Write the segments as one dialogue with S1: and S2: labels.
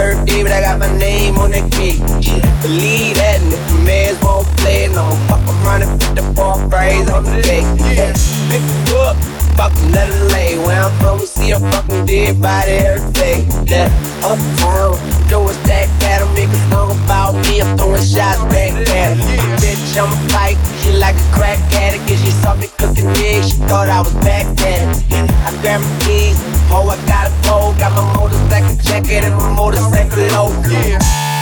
S1: birthday, but I got my name on the cake. Believe that, and if the mans won't play, no, fuck around and put the ball phrase on the cake. Yeah, pick up fucking another lay. Where I'm from, we see a fucking dead body every day. Yeah, uptown, throw a stack about me. I'm throwing shots back at him. Bitch, I'm a fight, she like a crack addict. And she saw me cooking eggs, she thought I was back it. I grabbed my keys, oh, I got a pole, got my motorcycle jacket and my motorcycle low. Yeah.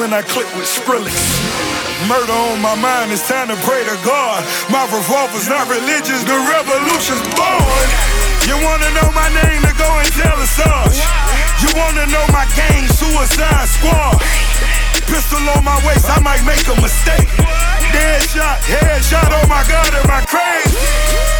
S2: When I click with Skrillex. Murder on my mind, it's time to pray to God. My revolver's not religious, the revolution's born. You wanna know my name to go and tell us all. You wanna know my gang, Suicide Squad. Pistol on my waist, I might make a mistake. Dead shot, head shot, oh my god, am I crazy?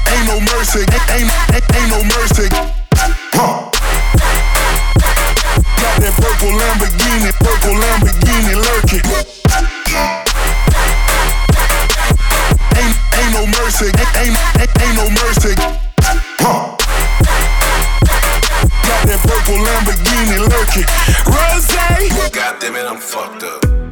S2: no mercy, ain't, ain't, ain't no mercy. Huh. Got that purple Lamborghini, purple Lamborghini lurking. Ain't, ain't no mercy, ain't, ain't, ain't no mercy. Huh. Got that purple Lamborghini lurking. Rose. God damn it, I'm fucked up.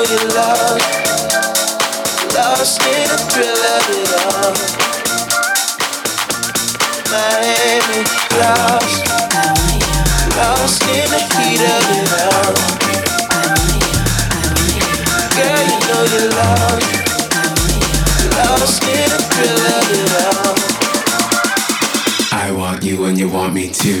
S3: Lost in the thrill of it all. Lost. Lost in the heat of it all. Girl, you know you. Lost in the thrill of it all.
S4: I want you and you want me too.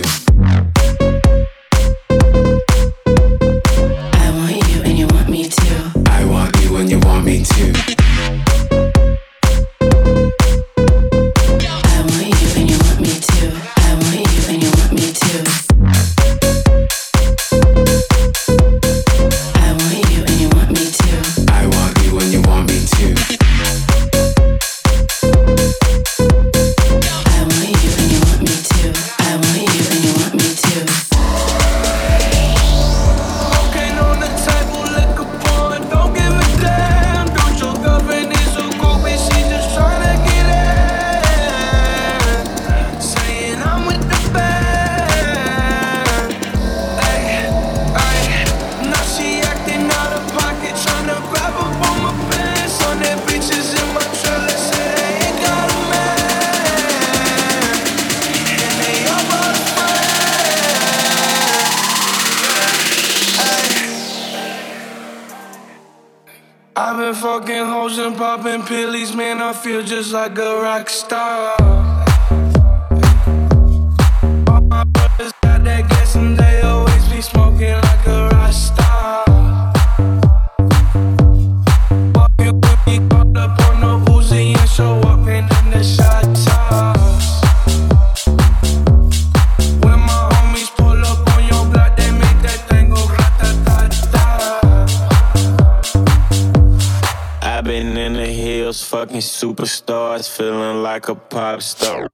S3: superstars, feeling like a pop star.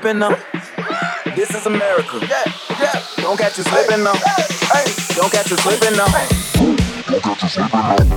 S5: slipping now. This is America. Yeah. Don't catch you slipping now. Hey, don't catch you slipping now. Don't catch you slipping now.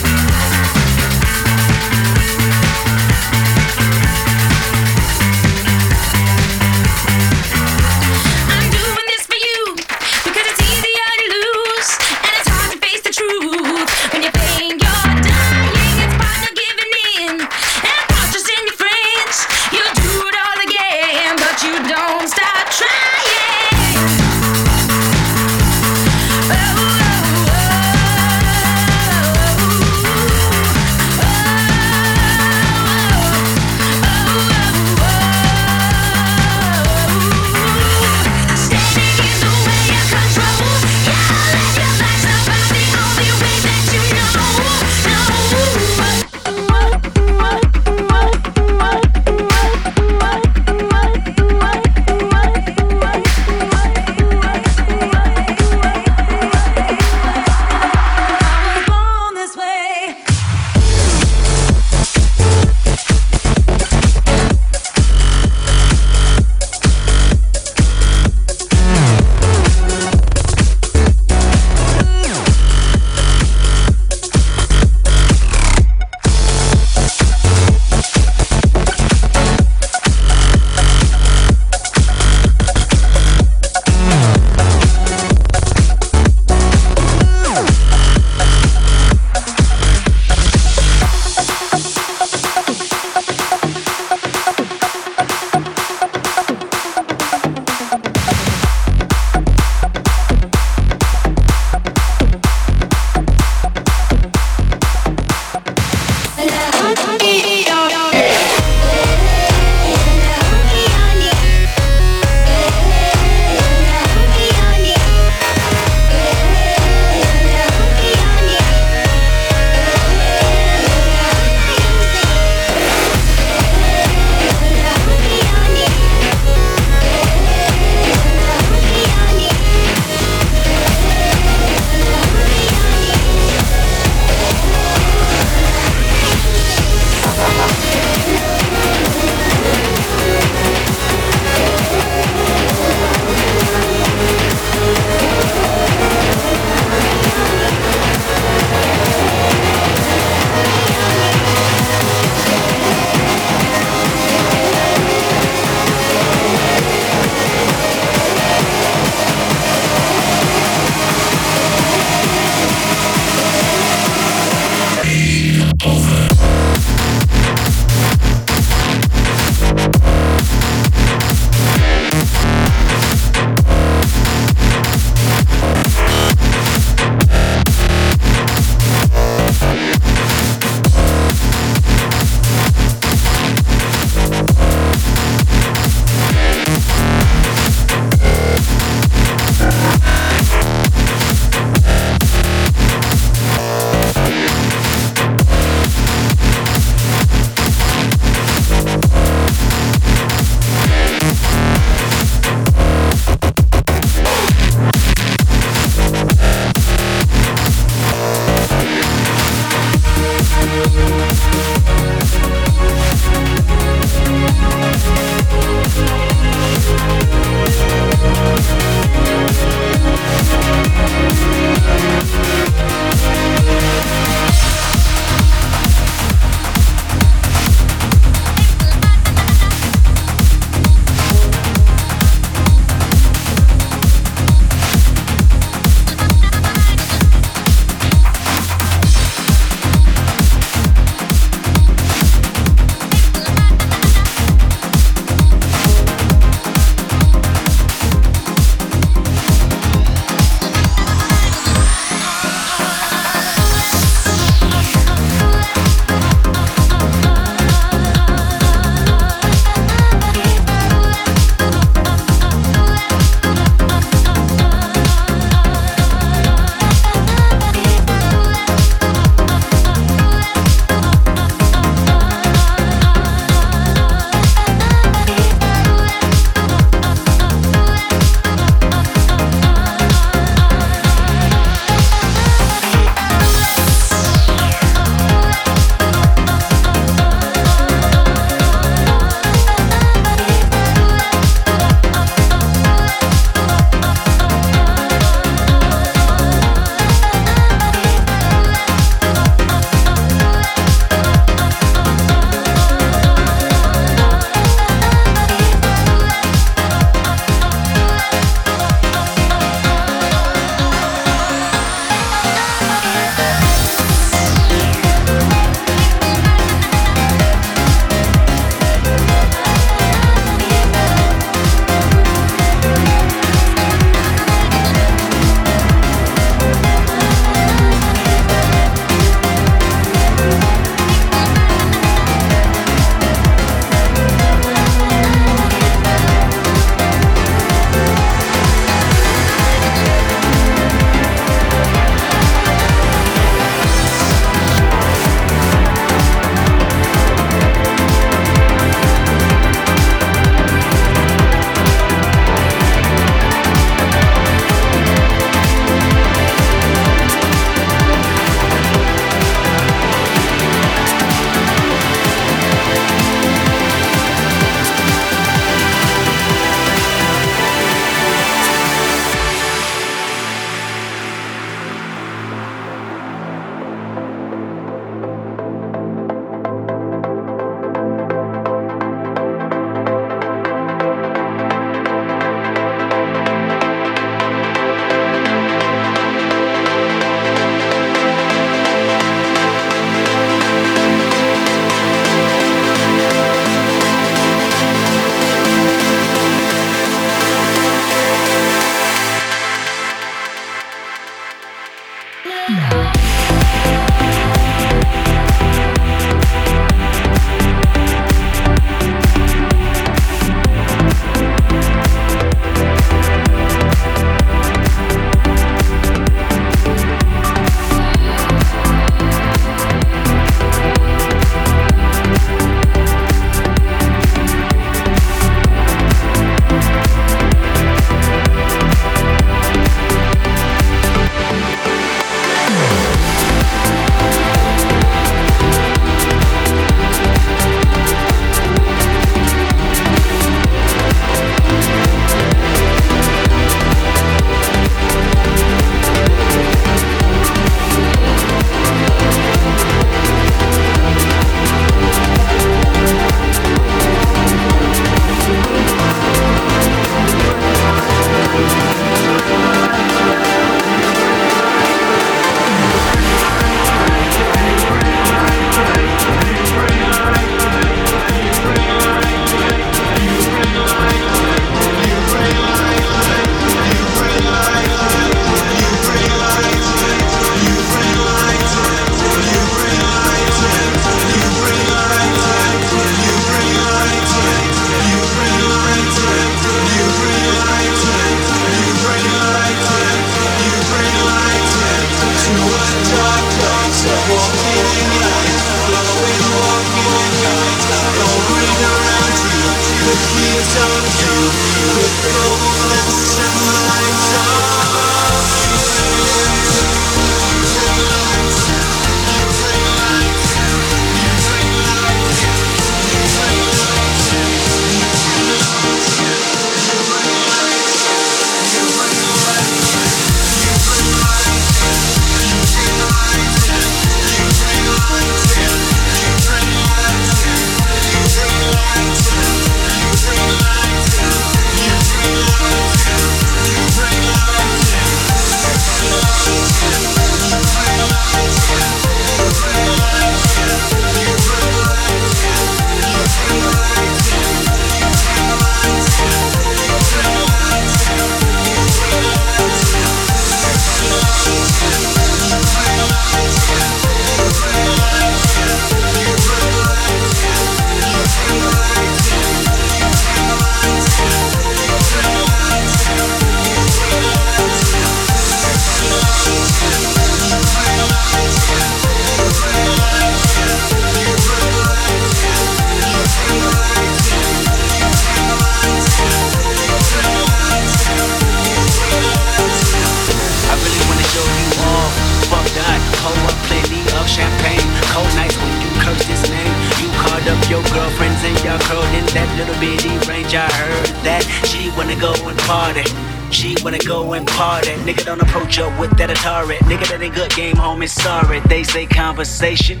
S6: Conversation.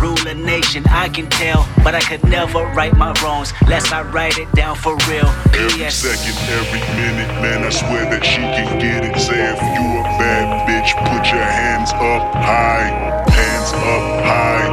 S6: Rule a nation, I can tell, but I could never right my wrongs, lest I write it down for real.
S7: Every second, every minute, man, I swear that she can get it. Say if you a bad bitch, put your hands up high, hands up high,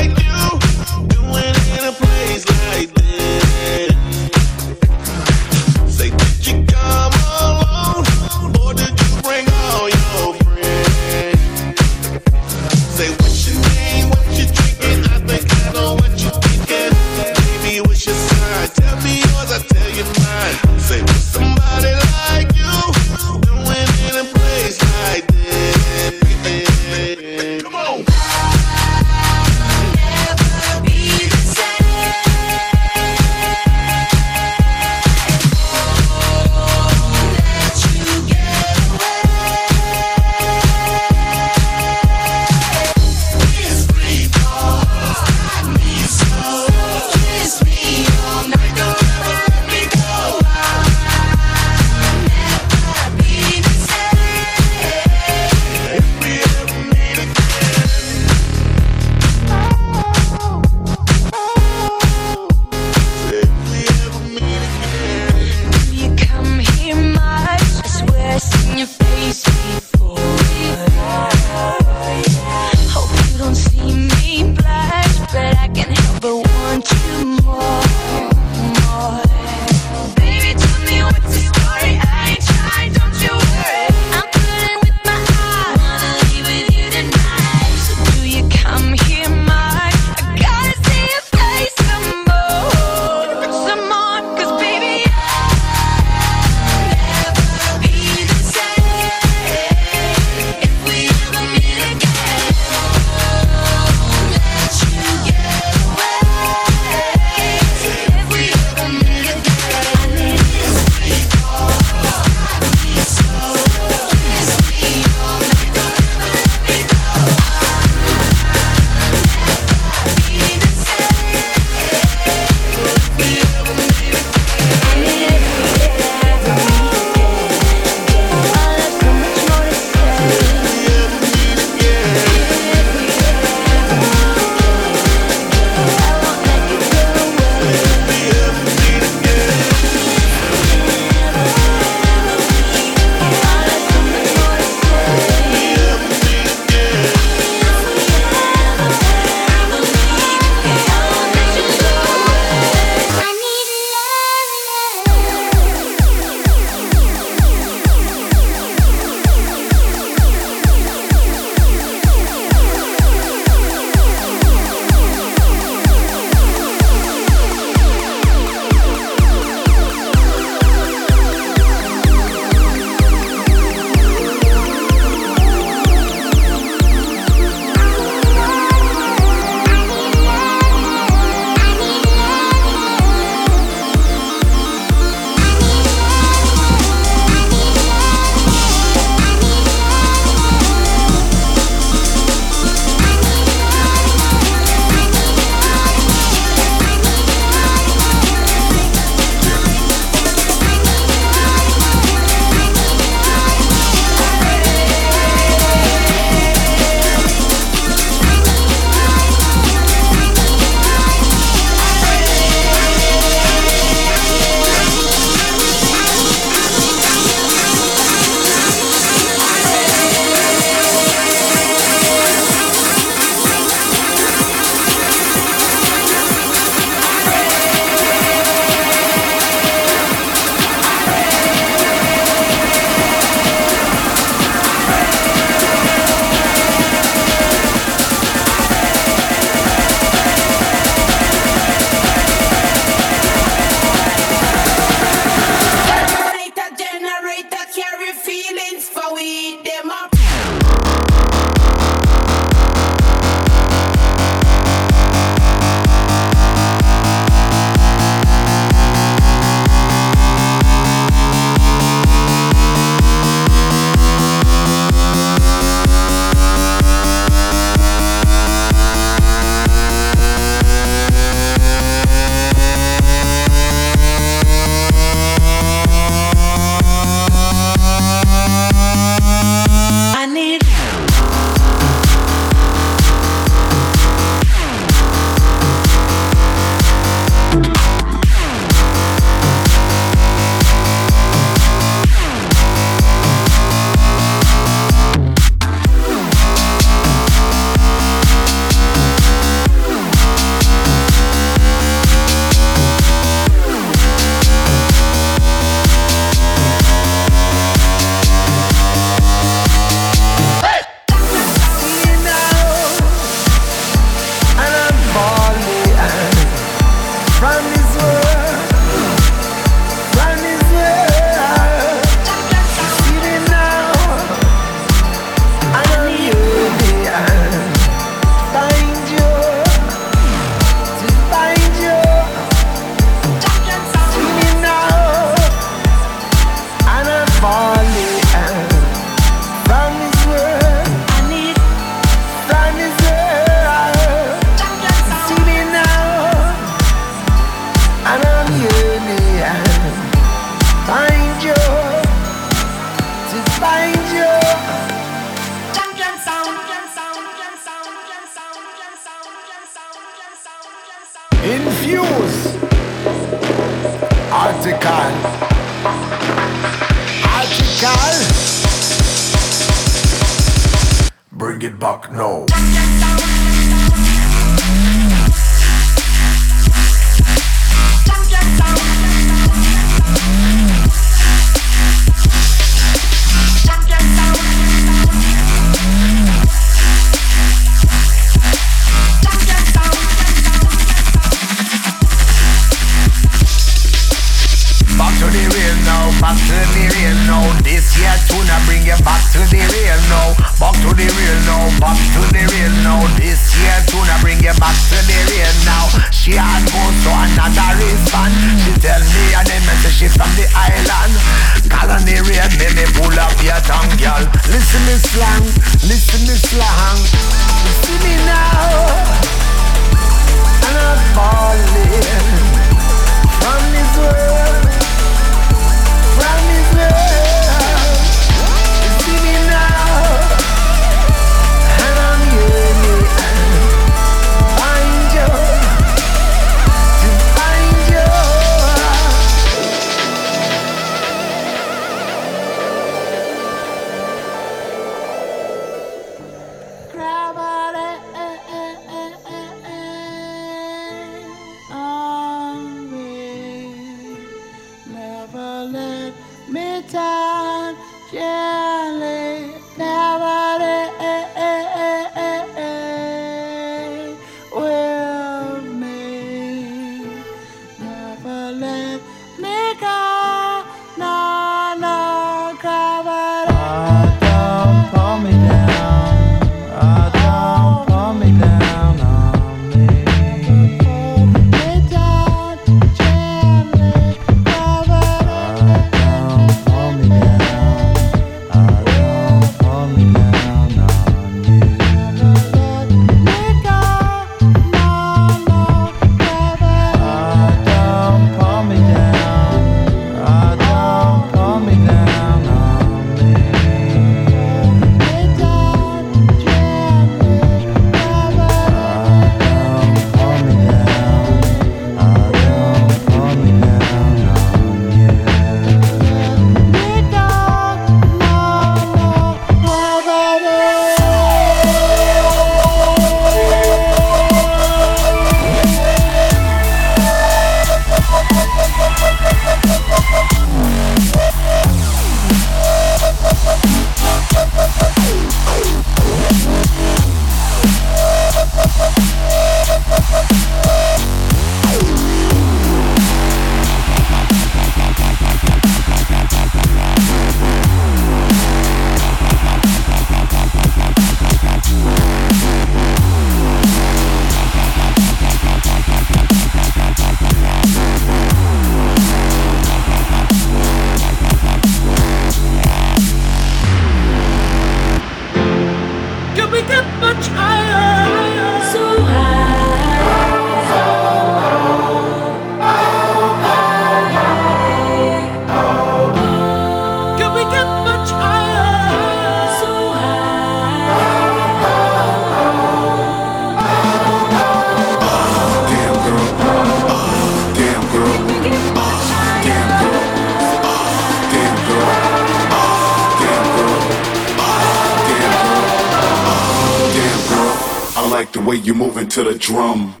S8: drum.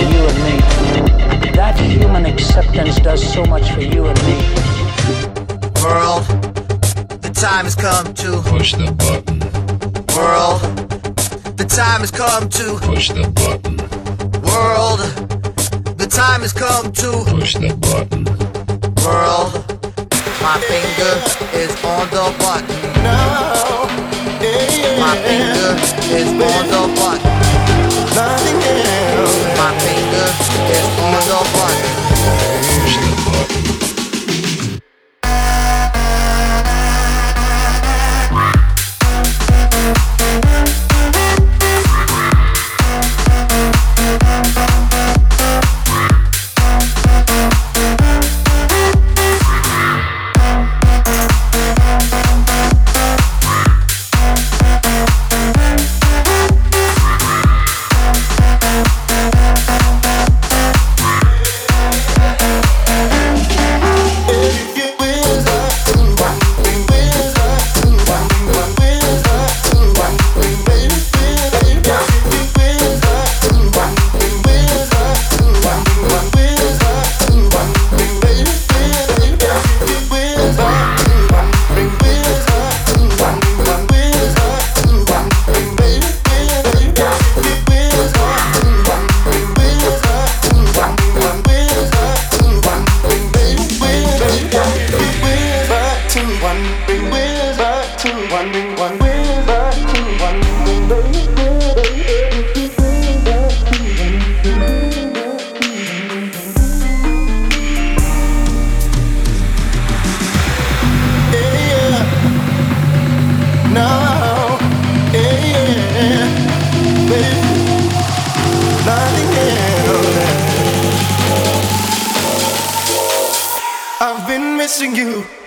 S8: For you
S9: and me. That human acceptance does so much for you and me.
S10: World, the time has come to
S11: push the button.
S10: World, the time has come to
S11: push the button.
S10: World, the time has come to
S11: push the button.
S10: World, my finger is on the button.
S12: Now, yeah,
S10: My finger is on the button.
S12: Nothing else.
S10: My finger is on the button.
S12: Missing you.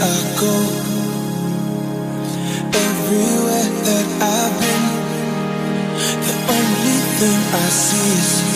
S4: I go, everywhere that I've been, the only thing I see is,